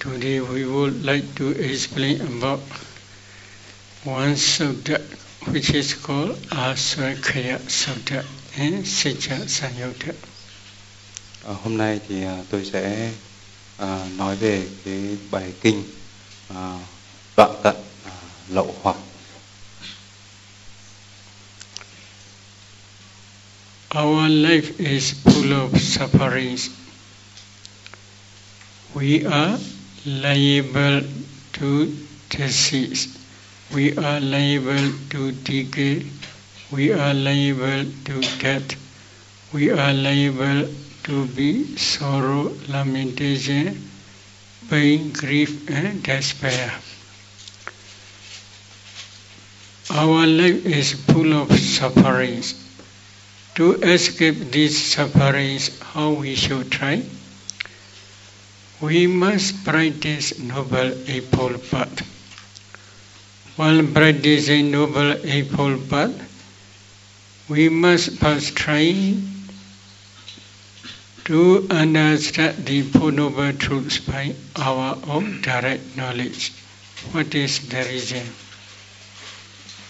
Today we would like to explain about one sutta which is called Aswakaya Sutta in Sitcha Sanyutta. À, hôm nay thì à, tôi sẽ à, nói về cái bài kinh à, đoạn tận à, lậu hoặc. Our life is full of sufferings. We are liable to disease. We are liable to decay. We are liable to death. We are liable to be sorrow, lamentation, pain, grief, and despair. Our life is full of sufferings. To escape these sufferings, how we should try? We must practice Noble Eightfold Path. While practicing Noble Eightfold Path, we must first try to understand the Four Noble Truths by our own direct knowledge. What is the reason?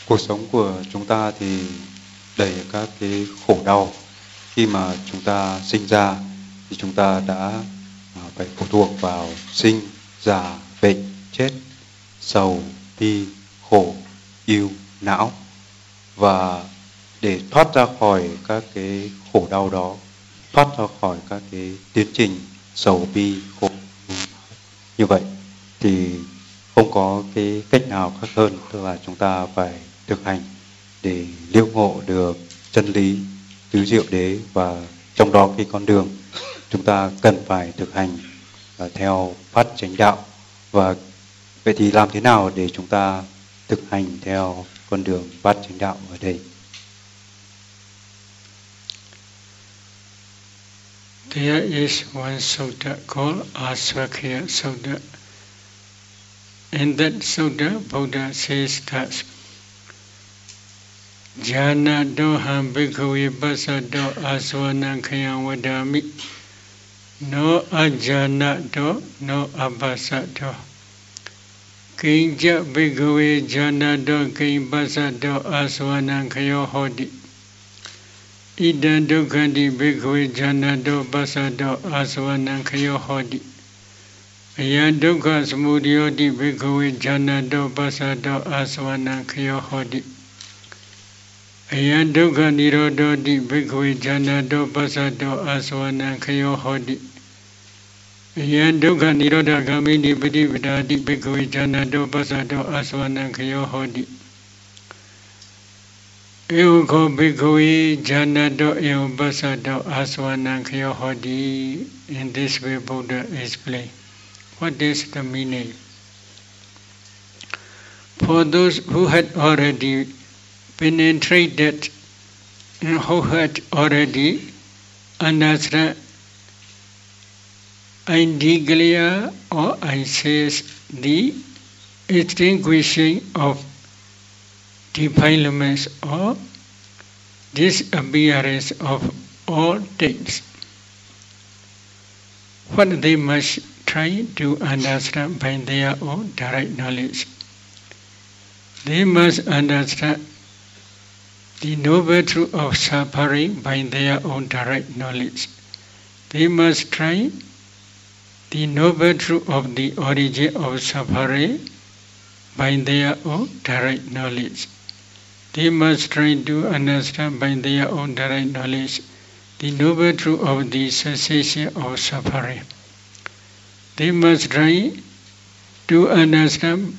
Cuộc sống của chúng ta thì đầy các cái khổ đau. Khi mà chúng ta sinh ra thì chúng ta đã phải phụ thuộc vào sinh, già, bệnh, chết, sầu, bi, khổ, yêu, não. Và để thoát ra khỏi các cái khổ đau đó, thoát ra khỏi các cái tiến trình sầu bi, khổ như vậy thì không có cái cách nào khác hơn tức là chúng ta phải thực hành để liễu ngộ được chân lý tứ diệu đế và trong đó cái con đường chúng ta cần phải thực hành À, theo phát chánh đạo. Và vậy thì làm thế nào để chúng ta thực hành theo con đường phát chánh đạo ở đây? There is one sutta called Aswakya Sutta. In that sutta, Buddha says that Jana doham နောအဇာနတောနောအပ္ပစတောကိဉ္ကျဘိကဝေဇာနတောကိဉ္ပစတောအာသဝနံခယောဟောတိဣဒံဒုက္ခတိဘိကဝေဇာနတောပစတောအာသဝနံခယောဟောတိအယံဒုက္ခစမှုဒိယောတိဘိကဝေဇာနတောပစတောအာသဝနံခယောဟောတိအယံဒုက္ခនិရောဓောတိဘိကဝေဇာနတောပစတောအာသဝနံခယောဟောတိ အယံဒုက္ခនិရောဓဂမိနိပฏิပဒါတိဘိက္ခဝေဇာနာတောပသတောအာသဝနံခယောဟောတိဧဝခောဘိက္ခဝေဇာနာတောဧဝပသတောအာသဝနံခယောဟောတိ in this way Buddha explain what is the meaning for those who had already penetrated and who had already understood indiglia or I says the extinguishing of defilements or disappearance of all things. What they must try to understand by their own direct knowledge. They must understand the noble truth of suffering by their own direct knowledge. They must try the noble truth of the origin of suffering by their own direct knowledge. They must try to understand by their own direct knowledge the noble truth of the cessation of suffering. They must try to understand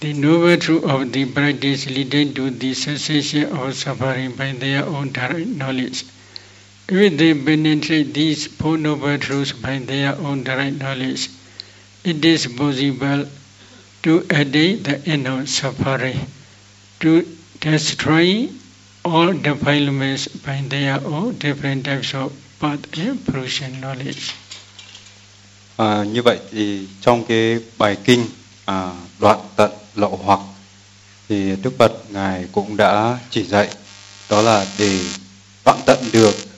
the noble truth of the practice leading to the cessation of suffering by their own direct knowledge. If they penetrate these four noble truths by their own direct knowledge, it is possible to attain the end of suffering, to destroy all defilements by their own different types of path and fruition knowledge. À, như vậy thì trong cái bài kinh à, đoạn tận lậu hoặc thì Đức Phật ngài cũng đã chỉ dạy đó là để đoạn tận được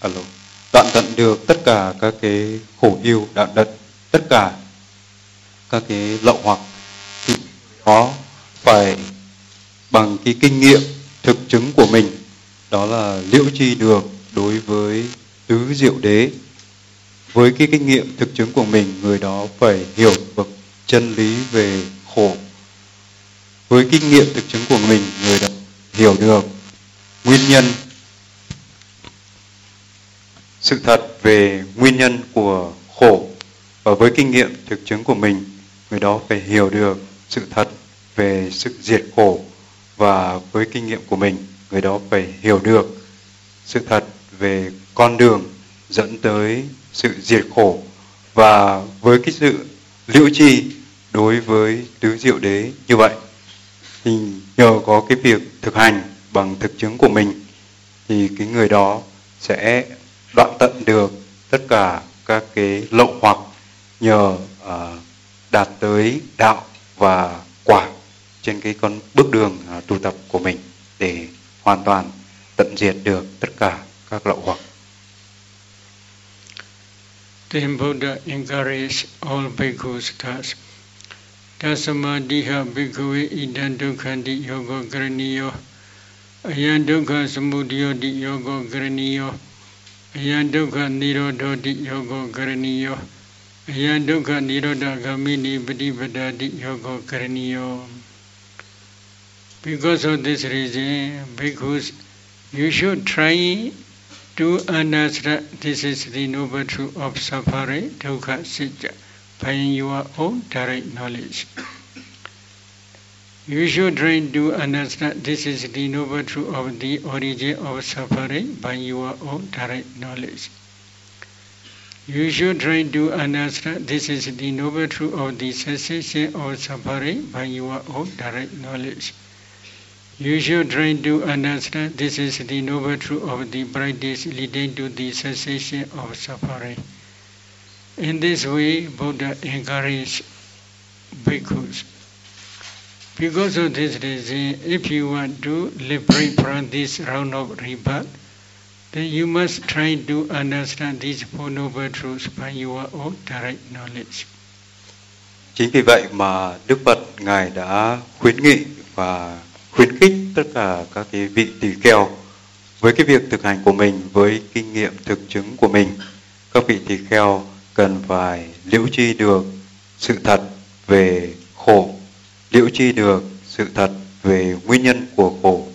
alo. Đoạn tận được tất cả các cái khổ yêu, đoạn tận tất cả các cái lậu hoặc thì đó phải bằng cái kinh nghiệm thực chứng của mình. Đó là liễu chi được đối với tứ diệu đế. Với cái kinh nghiệm thực chứng của mình, người đó phải hiểu được chân lý về khổ. Với kinh nghiệm thực chứng của mình, người đó hiểu được nguyên nhân sự thật về nguyên nhân của khổ và với kinh nghiệm thực chứng của mình, người đó phải hiểu được sự thật về sự diệt khổ và với kinh nghiệm của mình, người đó phải hiểu được sự thật về con đường dẫn tới sự diệt khổ và với cái sự liễu chi đối với tứ diệu đế như vậy. Thì nhờ có cái việc thực hành bằng thực chứng của mình, thì cái người đó sẽ đoạn tận được tất cả các cái lậu hoặc nhờ uh, đạt tới đạo và quả trên cái con bước đường uh, tu tập của mình để hoàn toàn tận diệt được tất cả các lậu hoặc. Then Buddha encouraged all bhikkhus thus. Tasamadiha bhikkhuve idan dukkhanti yoga graniyo. ayan dukkha samudayoti yoga graniyo karaniyo ayan dukkha nirodhoti yoga karaniyo ayan dukkha nirodha gamini patipadati yoga karaniyo Because of this reason, bhikkhus, you should try to understand this is the noble truth of suffering, dukkha, sitya, by your own direct knowledge. You should try to understand this is the noble truth of the origin of suffering by your own direct knowledge. You should try to understand this is the noble truth of the cessation of suffering by your own direct knowledge. You should try to understand this is the noble truth of the practice leading to the cessation of suffering. In this way, Buddha encouraged bhikkhus. Because of this reason, if you want to liberate from this round of rebirth, then you must try to understand these Four Noble Truths by your own direct knowledge. Chính vì vậy mà Đức Phật Ngài đã khuyến nghị và khuyến khích tất cả các cái vị tỳ kheo với cái việc thực hành của mình với kinh nghiệm thực chứng của mình các vị tỳ kheo cần phải liễu chi được sự thật về khổ liễu chi được sự thật về nguyên nhân của khổ.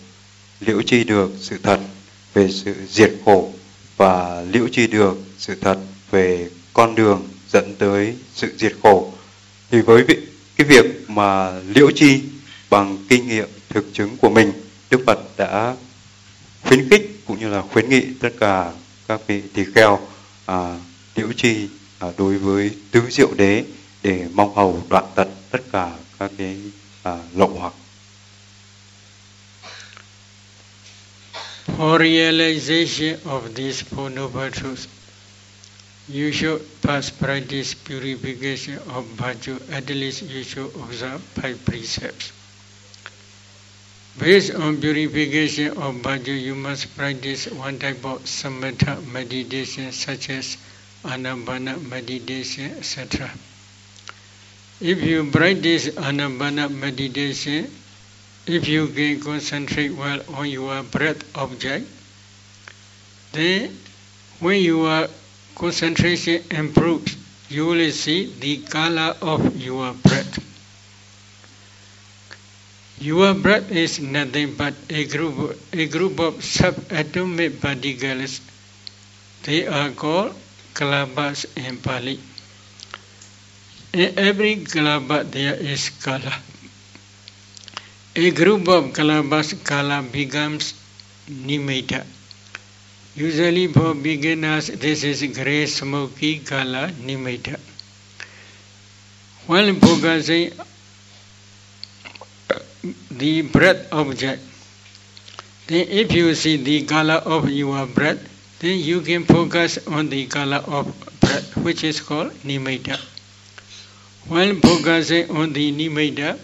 Liễu chi được sự thật về sự diệt khổ. Và liễu chi được sự thật về con đường dẫn tới sự diệt khổ. Thì với cái việc mà liễu chi bằng kinh nghiệm thực chứng của mình Đức Phật đã khuyến khích cũng như là khuyến nghị tất cả các vị tỳ kheo à, liễu chi à, đối với tứ diệu đế để mong hầu đoạn tận tất cả các cái à, lậu hoặc. For realization of these Four Noble Truths, you should first practice purification of virtue, at least you should observe five precepts. Based on purification of bhaju, you must practice one type of samatha meditation such as anabana meditation, etc. If you practice anabana meditation, if you can concentrate well on your breath object, then when your concentration improves, you will see the color of your breath. Your breath is nothing but a group, a group of subatomic particles. They are called kalabas in Pali. In every kalaba there is kala. A group of kalabas kala becomes nimitta. Usually for beginners this is grey smoky kala nimitta. While focusing the breath object. Then if you see the color of your breath, then you can focus on the color of breath, which is called nimitta. While focusing on the nimitta,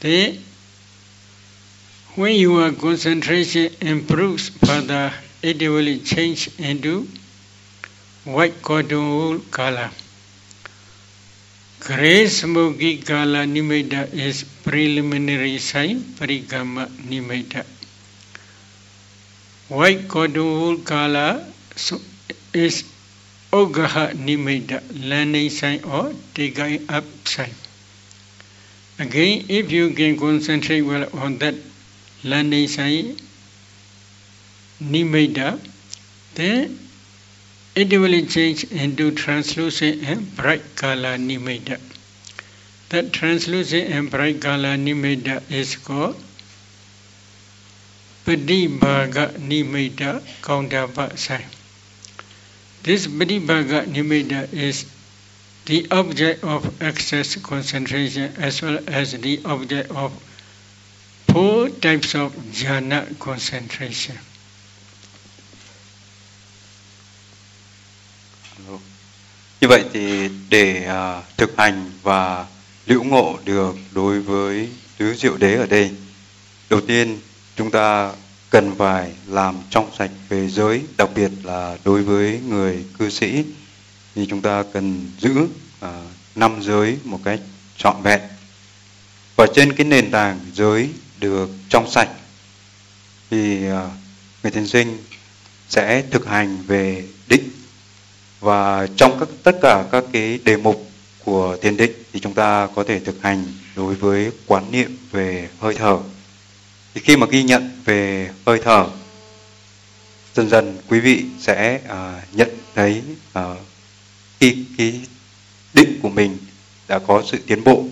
then when your concentration improves further, it will change into white cotton wool color. Gray smoky kala nimitta is preliminary sign parikama nimitta. White cotton wool color is Ogaha nimitta, landing sign or taking up sign. Again, if you can concentrate well on that landing sign, nimitta, then it will change into translucent and bright color nimitta. That translucent and bright color nimitta is called Padibhaga nimitta counterpart sign. This Pratibhaga nimitta is the object of excess concentration as well as the object of four types of jhana concentration. Như vậy thì để uh, thực hành và liễu ngộ được đối với tứ diệu đế ở đây, đầu tiên chúng ta cần phải làm trong sạch về giới, đặc biệt là đối với người cư sĩ thì chúng ta cần giữ uh, năm giới một cách trọn vẹn. Và trên cái nền tảng giới được trong sạch thì uh, người thiền sinh sẽ thực hành về định và trong các tất cả các cái đề mục của thiền định thì chúng ta có thể thực hành đối với quán niệm về hơi thở thì khi mà ghi nhận về hơi thở dần dần quý vị sẽ uh, nhận thấy uh, khi cái định của mình đã có sự tiến bộ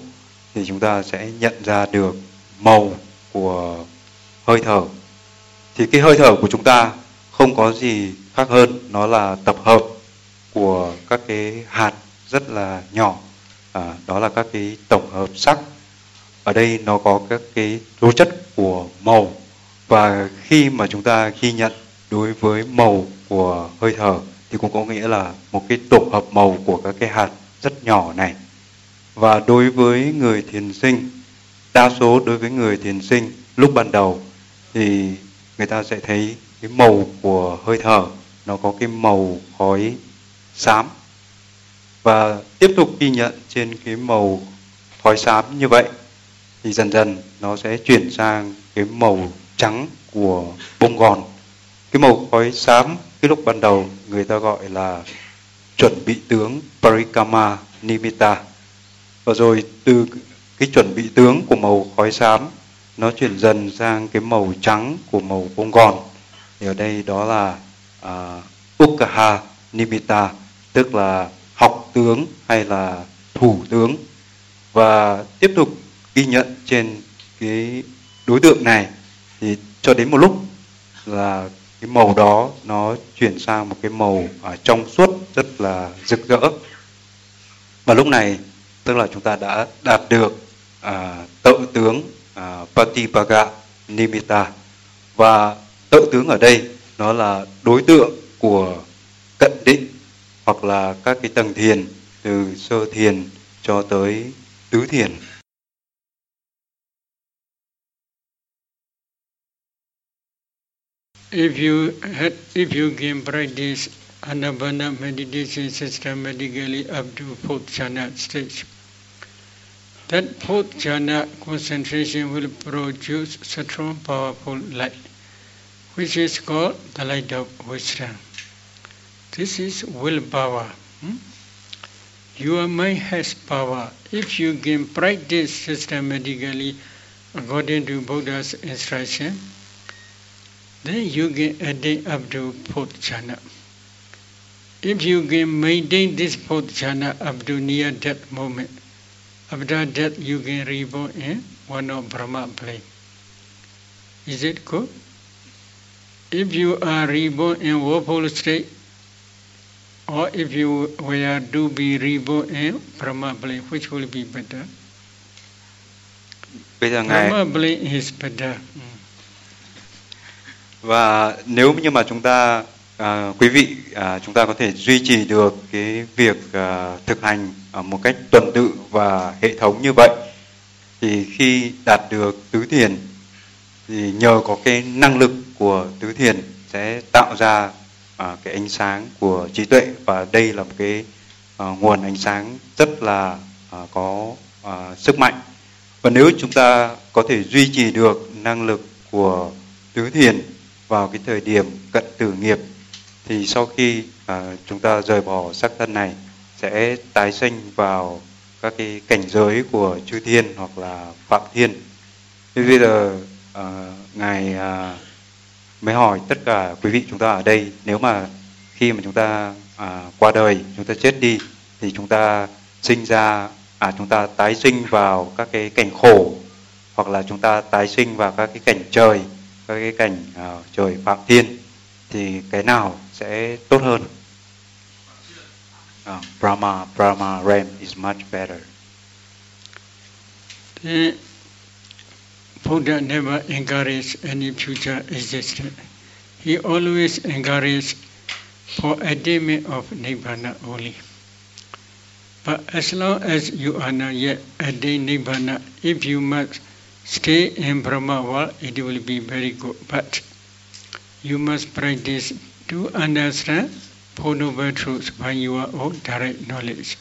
thì chúng ta sẽ nhận ra được màu của hơi thở. Thì cái hơi thở của chúng ta không có gì khác hơn nó là tập hợp của các cái hạt rất là nhỏ. À, đó là các cái tổng hợp sắc ở đây nó có các cái tố chất của màu. Và khi mà chúng ta ghi nhận đối với màu của hơi thở, thì cũng có nghĩa là một cái tổ hợp màu của các cái hạt rất nhỏ này. Và đối với người thiền sinh, đa số đối với người thiền sinh lúc ban đầu, thì người ta sẽ thấy cái màu của hơi thở, nó có cái màu khói xám. Và tiếp tục ghi nhận trên cái màu khói xám như vậy thì dần dần nó sẽ chuyển sang cái màu trắng của bông gòn. Cái màu khói xám cái lúc ban đầu người ta gọi là chuẩn bị tướng parikama nimitta. Và rồi từ cái chuẩn bị tướng của màu khói xám nó chuyển dần sang cái màu trắng của màu bông gòn. Thì ở đây đó là uh, ukkaha nimitta tức là học tướng hay là thủ tướng. Và tiếp tục ghi nhận trên cái đối tượng này thì cho đến một lúc là cái màu đó nó chuyển sang một cái màu ở trong suốt rất là rực rỡ và lúc này tức là chúng ta đã đạt được à, tự tướng à, Patipaga Nimitta và tự tướng ở đây nó là đối tượng của cận định hoặc là các cái tầng thiền từ sơ thiền cho tới tứ thiền. If you had, if you can practice anapana meditation systematically up to fourth jhana stage, that fourth jhana concentration will produce strong, powerful light, which is called the light of wisdom. This is willpower. Hmm? Your mind has power. If you can practice systematically according to Buddha's instruction, then you can attain up to fourth jhana. If you can maintain this fourth jhana up to near death moment, after death you can reborn in one of Brahma plane. Is it good? If you are reborn in woeful state, or if you were to be reborn in Brahma plane, which will be better? Brahma plane is better. Mm. Và nếu như mà chúng ta à, quý vị à, chúng ta có thể duy trì được cái việc à, thực hành à, một cách tuần tự và hệ thống như vậy thì khi đạt được tứ thiền thì nhờ có cái năng lực của tứ thiền sẽ tạo ra à, cái ánh sáng của trí tuệ. Và đây là một cái à, nguồn ánh sáng rất là à, có à, sức mạnh. Và nếu chúng ta có thể duy trì được năng lực của tứ thiền vào cái thời điểm cận tử nghiệp thì sau khi uh, chúng ta rời bỏ xác thân này sẽ tái sinh vào các cái cảnh giới của chư thiên hoặc là phạm thiên. Thế bây giờ uh, ngài uh, mới hỏi tất cả quý vị chúng ta ở đây nếu mà khi mà chúng ta à, qua đời chúng ta chết đi thì chúng ta sinh ra à chúng ta tái sinh vào các cái cảnh khổ hoặc là chúng ta tái sinh vào các cái cảnh trời. Các cái cảnh trời phạm thiên thì cái nào sẽ tốt hơn? Uh, Brahma Brahma realm is much better. Buddha never encouraged any future existence. He always encouraged for attainment of Nibbana only. But as long as you are not yet attained Nibbana, if you must stay in Brahma world, it will be very good. But you must practice to understand Four Noble Truths by your own direct knowledge.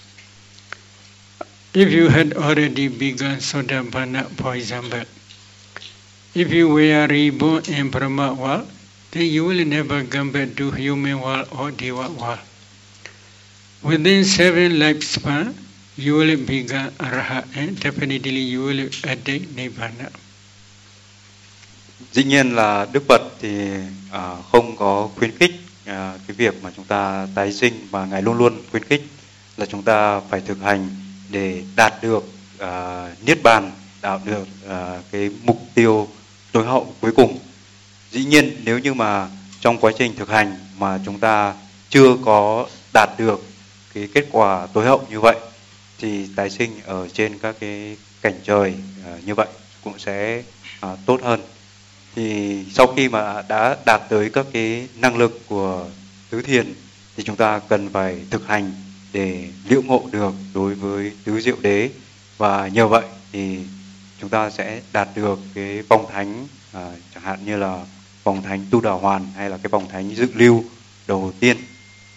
If you had already begun Sotapanna, for example, if you were reborn in Brahma world, then you will never come back to human world or Deva world. Within seven lifespan, you will become Arhat and eh? definitely you will attain Nibbana. Dĩ nhiên là Đức Phật thì à, không có khuyến khích à, cái việc mà chúng ta tái sinh và Ngài luôn luôn khuyến khích là chúng ta phải thực hành để đạt được à, niết bàn, đạt được à, cái mục tiêu tối hậu cuối cùng dĩ nhiên nếu như mà trong quá trình thực hành mà chúng ta chưa có đạt được cái kết quả tối hậu như vậy thì tái sinh ở trên các cái cảnh trời uh, như vậy cũng sẽ uh, tốt hơn. Thì sau khi mà đã đạt tới các cái năng lực của tứ thiền thì chúng ta cần phải thực hành để liễu ngộ được đối với tứ diệu đế. Và nhờ vậy thì chúng ta sẽ đạt được cái vòng thánh à, chẳng hạn như là vòng thánh tu đà hoàn hay là cái vòng thánh dự lưu đầu tiên.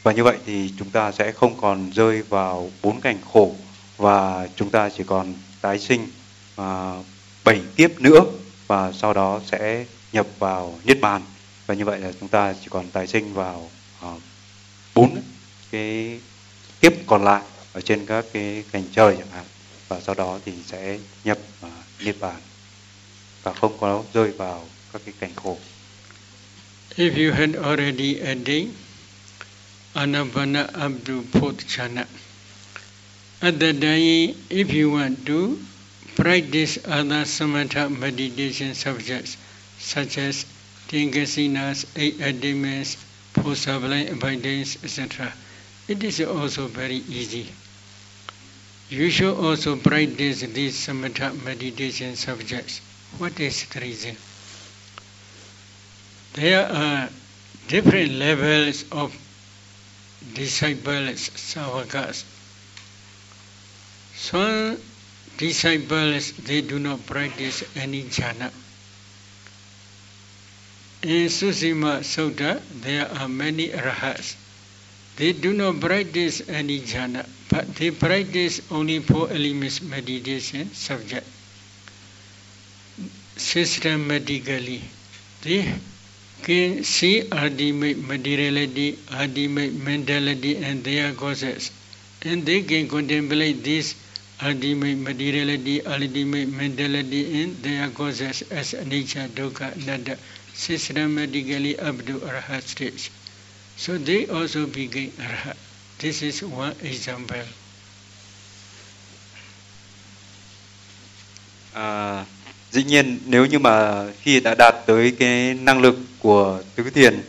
Và như vậy thì chúng ta sẽ không còn rơi vào bốn cảnh khổ và chúng ta chỉ còn tái sinh à, bảy kiếp nữa và sau đó sẽ nhập vào niết bàn. Và như vậy là chúng ta chỉ còn tái sinh vào à, bốn cái kiếp còn lại ở trên các cái cảnh trời chẳng hạn. Và sau đó thì sẽ nhập à, niết bàn. Và không có rơi vào các cái cảnh khổ. If you had already attained anavana abdu to at that if you want to practice other samatha meditation subjects such as Tinkasinas, eight attainments, four sublime abidance, etc., it is also very easy. You should also practice these samatha meditation subjects. What is the reason? There are different levels of disciples, savakas. Some disciples, they do not practice any jhana. In Susima Sutta, there are many rahas. They do not practice any jhana, but they practice only four elements meditation subject. Systematically, they can see ultimate materiality, ultimate mentality and their causes. And they can contemplate this ultimate materiality, ultimate mentality and their causes as anicca, dukkha, anatta, systematically up to arhat stage. So they also became arhat. This is one example. À, dĩ nhiên nếu như mà khi đã đạt tới cái năng lực của tứ thiền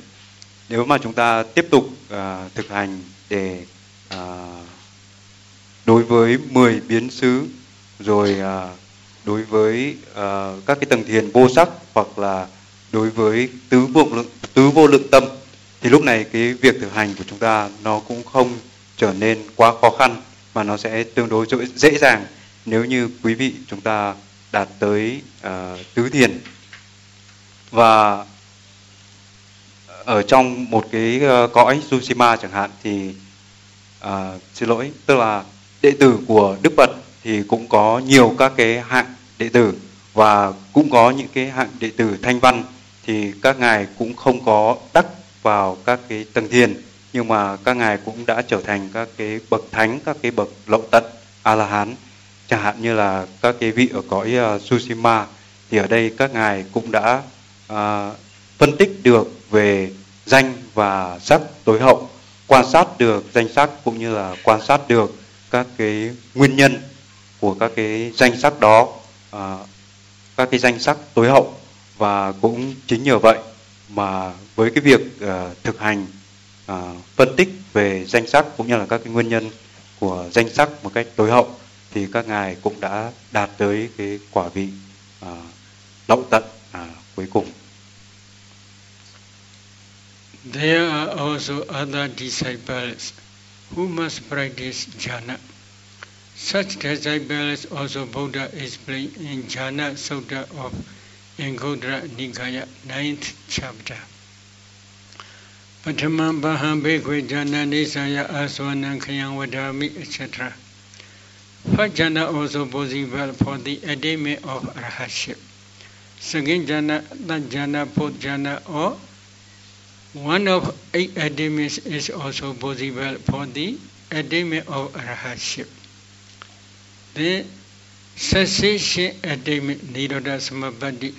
nếu mà chúng ta tiếp tục uh, thực hành để uh, đối với 10 biến xứ rồi à, đối với à, các cái tầng thiền vô sắc hoặc là đối với tứ vô lượng tứ vô lượng tâm thì lúc này cái việc thực hành của chúng ta nó cũng không trở nên quá khó khăn mà nó sẽ tương đối dễ dàng nếu như quý vị chúng ta đạt tới uh, tứ thiền. Và ở trong một cái uh, cõi Sushima chẳng hạn thì uh, xin lỗi tức là đệ tử của Đức Phật thì cũng có nhiều các cái hạng đệ tử và cũng có những cái hạng đệ tử thanh văn thì các ngài cũng không có đắc vào các cái tầng thiền nhưng mà các ngài cũng đã trở thành các cái bậc thánh các cái bậc lậu tận a la hán chẳng hạn như là các cái vị ở cõi ờ, uh, Sushima thì ở đây các ngài cũng đã uh, phân tích được về danh và sắc tối hậu quan sát được danh sắc cũng như là quan sát được các cái nguyên nhân của các cái danh sắc đó à, các cái danh sắc tối hậu và cũng chính nhờ vậy mà với cái việc à, thực hành à, phân tích về danh sắc cũng như là các cái nguyên nhân của danh sắc một cách tối hậu thì các ngài cũng đã đạt tới cái quả vị à, lậu tận à, cuối cùng. There are also other disciples who must practice jhana. Such disciples also Buddha explained in Jhana Sutta of Anguttara Nikaya, 9th chapter. Jana Vadami, etc. First jhana also possible for the attainment of arhatship. Second jhana, that jhana, fourth jhana, or one of eight attainments is also possible for the attainment of arhatship. The cessation attainment, Nirodha Samabadi,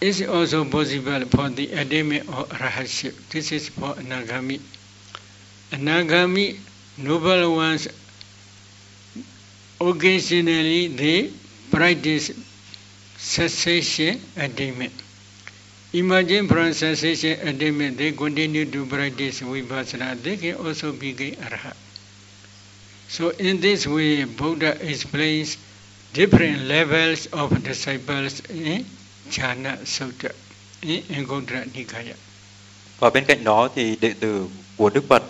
is also possible for the attainment of arhatship. This is for anagami. Anagami, noble ones, occasionally they practice cessation attainment. Imagine from cessation attainment, they continue to practice vipassana, they can also become arhat. So in this way, Buddha explains different levels of disciples in Jhana Sutta, in Anguttara Nikaya. Và bên cạnh đó thì đệ tử của Đức Phật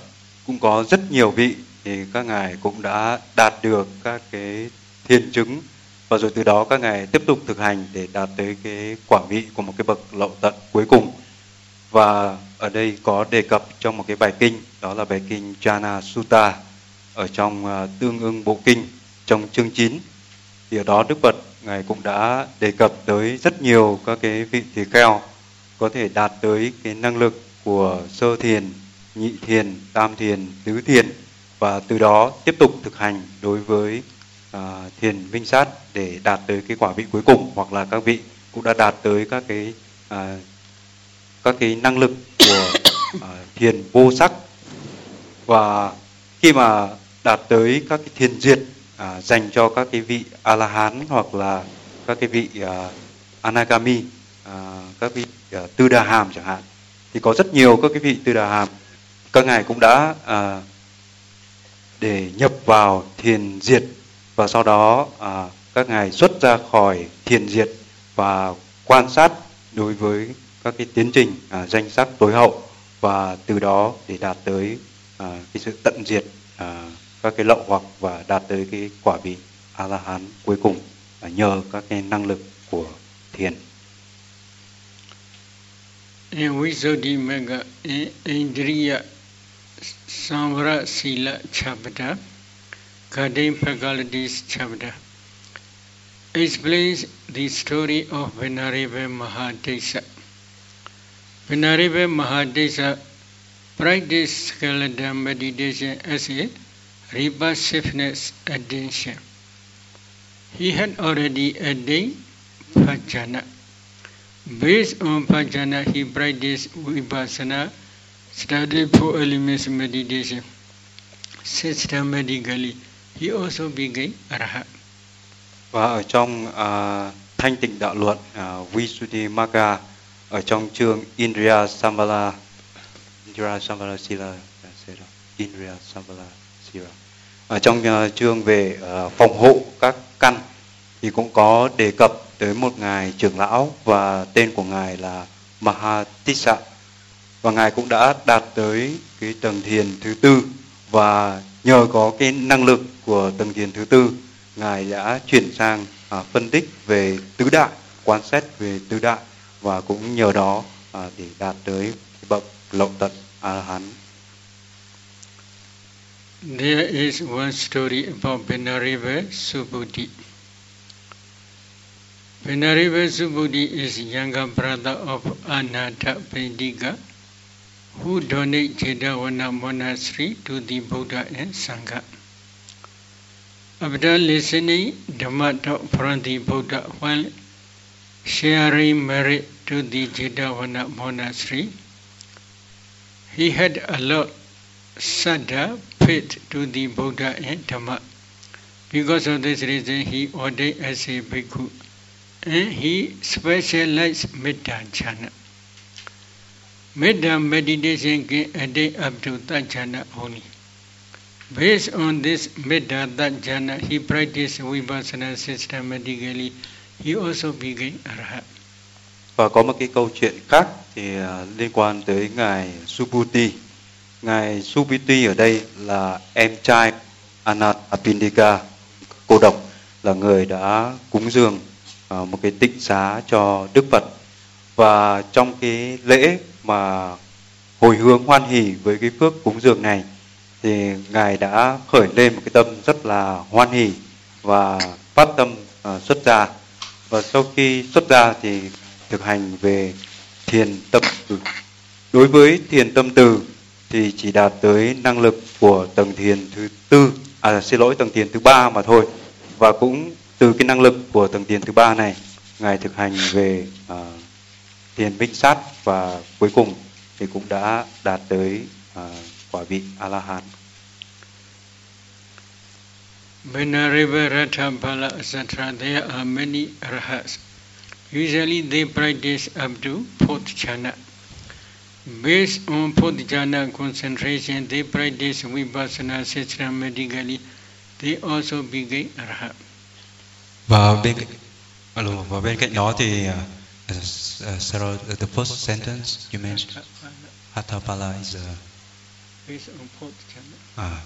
cũng có rất nhiều vị thì các ngài cũng đã đạt được các cái thiên chứng. Và rồi từ đó các ngài tiếp tục thực hành để đạt tới cái quả vị của một cái bậc lậu tận cuối cùng. Và ở đây có đề cập trong một cái bài kinh đó là bài kinh Jana Sutta ở trong ờ, tương ưng bộ kinh trong chương 9 thì ở đó Đức Phật ngài cũng đã đề cập tới rất nhiều các cái vị tỳ kheo có thể đạt tới cái năng lực của sơ thiền, nhị thiền, tam thiền, tứ thiền và từ đó tiếp tục thực hành đối với uh, thiền minh sát để đạt tới cái quả vị cuối cùng hoặc là các vị cũng đã đạt tới các cái uh, các cái năng lực của uh, thiền vô sắc. Và khi mà đạt tới các cái thiền diệt à, dành cho các cái vị a la hán hoặc là các cái vị à, anagami à, các vị à, tư đà hàm chẳng hạn thì có rất nhiều các cái vị tư đà hàm các ngài cũng đã à, để nhập vào thiền diệt và sau đó à, các ngài xuất ra khỏi thiền diệt và quan sát đối với các cái tiến trình à, danh sắc tối hậu và từ đó để đạt tới à, cái sự tận diệt à, các cái lậu hoặc và đạt tới cái quả vị a la hán cuối cùng à, nhờ các cái năng lực của thiền. Visuddhi Visuddhimagga, Indriya Samvara Sila Chabda Guiding Pagaladis Chabda explains the story of Venerable Mahadesa. Venerable Mahadesa practiced skeleton meditation as a repassiveness attention. He had already attained Vajjana. Based on Vajjana, he practiced Vipassana studied four elements meditation. Systematically, he also became Arhat. Và ở trong uh, thanh tịnh đạo luận uh, Visuddhimagga ở trong chương Indriya Samvala Indra Samvala Sila Indriya Samvala Sila. Ở trong uh, chương về uh, phòng hộ các căn thì cũng có đề cập tới một ngài trưởng lão và tên của ngài là Mahatissa và ngài cũng đã đạt tới cái tầng thiền thứ tư và nhờ có cái năng lực của tầng thiền thứ tư ngài đã chuyển sang à, phân tích về tứ đại quan sát về tứ đại và cũng nhờ đó à, để đạt tới bậc There is one story about Benariva Subhuti. Benariva Subhuti is younger brother of Ananta Pendika, who donate Jedavana monastery to the Buddha and Sangha. After listening Dhamma talk from the Buddha while sharing merit to the Jedavana monastery, he had a lot sadha faith to the Buddha and Dhamma. Because of this reason, he ordained as a bhikkhu and he specialized Metta jhana. Metta meditation can attain up to that jhana only. Based on this Metta that jhana, he practiced Vipassana systematically. He also became Arhat. Và có một cái câu chuyện khác thì à, liên quan tới ngài Subhuti. Ngài Subhuti ở đây là em trai Anathapindika, cô độc là người đã cúng dường à, một cái tịnh xá cho Đức Phật và trong cái lễ mà hồi hướng hoan hỷ với cái phước cúng dường này thì ngài đã khởi lên một cái tâm rất là hoan hỷ và phát tâm à, xuất gia và sau khi xuất gia thì thực hành về thiền tâm từ đối với thiền tâm từ thì chỉ đạt tới năng lực của tầng thiền thứ tư à xin lỗi tầng thiền thứ ba mà thôi và cũng từ cái năng lực của tầng thiền thứ ba này ngài thực hành về uh, thiền minh sát và cuối cùng thì cũng đã đạt tới uh, quả vị a la hán Venerable Rathabala, etc., amini are. Usually they practice up to fourth jhana. Based on fourth jhana concentration, they practice vipassana systematically. They also became arhat. Và bên và bên cạnh đó thì uh, uh, Sarah, the first sentence you mentioned, Hatapala is a, Based on fourth jhana. à,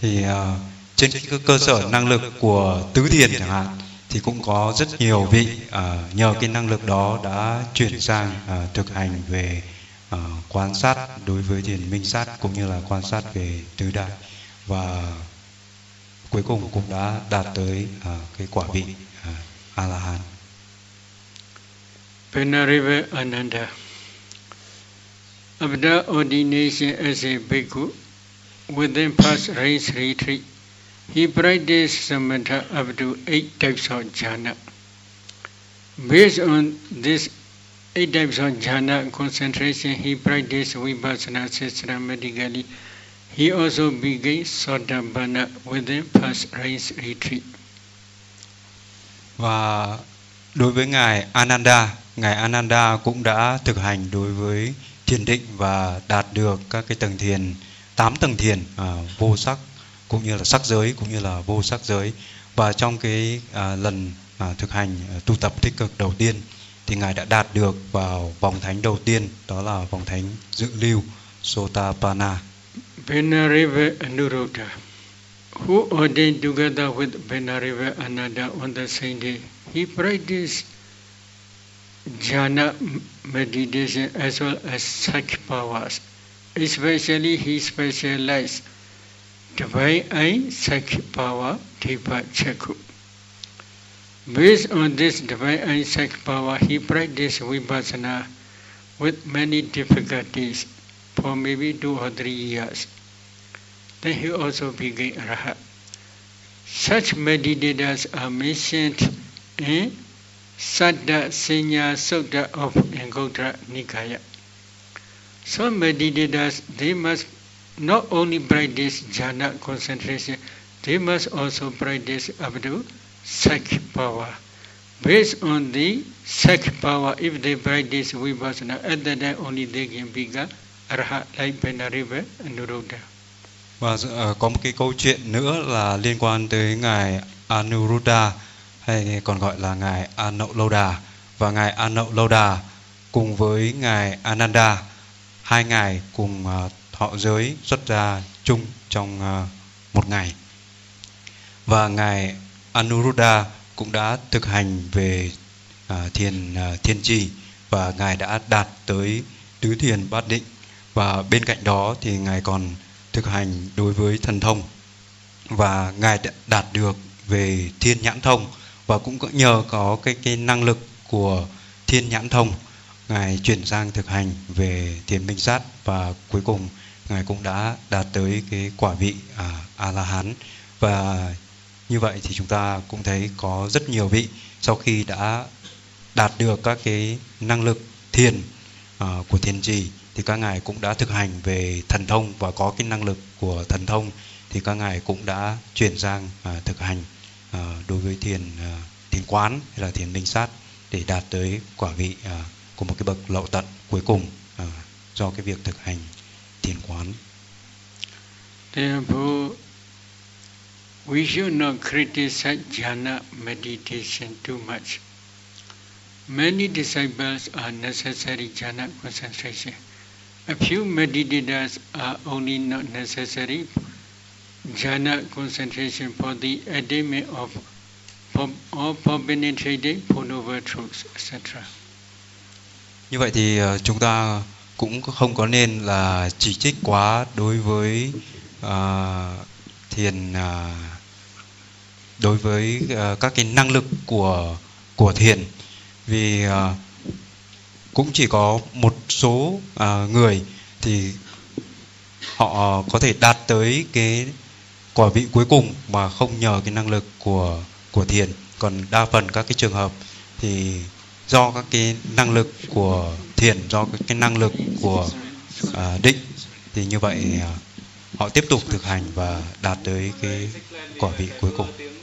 thì uh, trên cái cơ sở năng lực của tứ thiền chẳng hạn thì cũng có rất nhiều vị uh, nhờ cái năng lực đó đã chuyển sang uh, thực hành về uh, quan sát đối với thiền minh sát cũng như là quan sát về tứ đại. Và cuối cùng cũng đã đạt tới uh, cái quả vị uh, a la hán Venerable Ananda. After ordination as a bhikkhu, within past rains retreat, he practiced samatha up to eight types of jhana. Based on this eight types of jhana concentration, he practiced vipassana systematically. He also became Sotapanna within first rains retreat. và đối với ngài Ananda ngài Ananda cũng đã thực hành đối với thiền định và đạt được các cái tầng thiền tám tầng thiền à, vô sắc cũng như là sắc giới cũng như là vô sắc giới. Và trong cái à, lần à, thực hành à, tu tập tích cực đầu tiên thì ngài đã đạt được vào vòng thánh đầu tiên đó là vòng thánh dự lưu Sotapanna. Venerable Anuruddha, who ordained together with Venerable Ananda on the same day, he practiced jhana meditation as well as psychic powers. Especially he specialized divine power. Based on this divine eye power, he practiced vipassana with many difficulties for maybe two or three years. Then he also became Rahat. Such meditators are mentioned in Saddha Senya Sutta of Anguttara Nikaya. So meditators, they must not only practice jhana concentration, they must also practice up to psychic power. Based on the psychic power, if they practice vipassana, at that time only they can become Arhat like Venerable Anuruddha. Và uh, có một cái câu chuyện nữa là liên quan tới ngài Anuruddha hay còn gọi là ngài Anuloda và ngài Anuloda cùng với ngài Ananda hai ngài cùng uh, thọ giới xuất gia chung trong ờ, một ngày. Và ngài Anuruddha cũng đã thực hành về ờ, thiền ờ, thiên trì và ngài đã đạt tới tứ thiền bát định. Và bên cạnh đó thì ngài còn thực hành đối với thần thông. Và ngài đã đạt được về thiên nhãn thông và cũng nhờ có cái cái năng lực của thiên nhãn thông, ngài chuyển sang thực hành về thiền minh sát và cuối cùng ngài cũng đã đạt tới cái quả vị à, a la hán và như vậy thì chúng ta cũng thấy có rất nhiều vị sau khi đã đạt được các cái năng lực thiền à, của thiền trì thì các ngài cũng đã thực hành về thần thông và có cái năng lực của thần thông thì các ngài cũng đã chuyển sang à, thực hành à, đối với thiền à, thiền quán hay là thiền minh sát để đạt tới quả vị à, của một cái bậc lậu tận cuối cùng à, do cái việc thực hành. Therefore, we should not criticize jhana meditation too much. Many disciples are necessary jhana concentration. A few meditators are only not necessary jhana concentration for the attainment of or for penetrating Noble Truths, etc. Như vậy thì chúng ta cũng không có nên là chỉ trích quá đối với uh, thiền uh, đối với uh, các cái năng lực của của thiền. Vì uh, cũng chỉ có một số uh, người thì họ có thể đạt tới cái quả vị cuối cùng mà không nhờ cái năng lực của của thiền. Còn đa phần các cái trường hợp thì do các cái năng lực của thiền do cái, cái năng lực của uh, định. Thì như vậy uh, họ tiếp tục thực hành và đạt tới cái quả vị cuối cùng.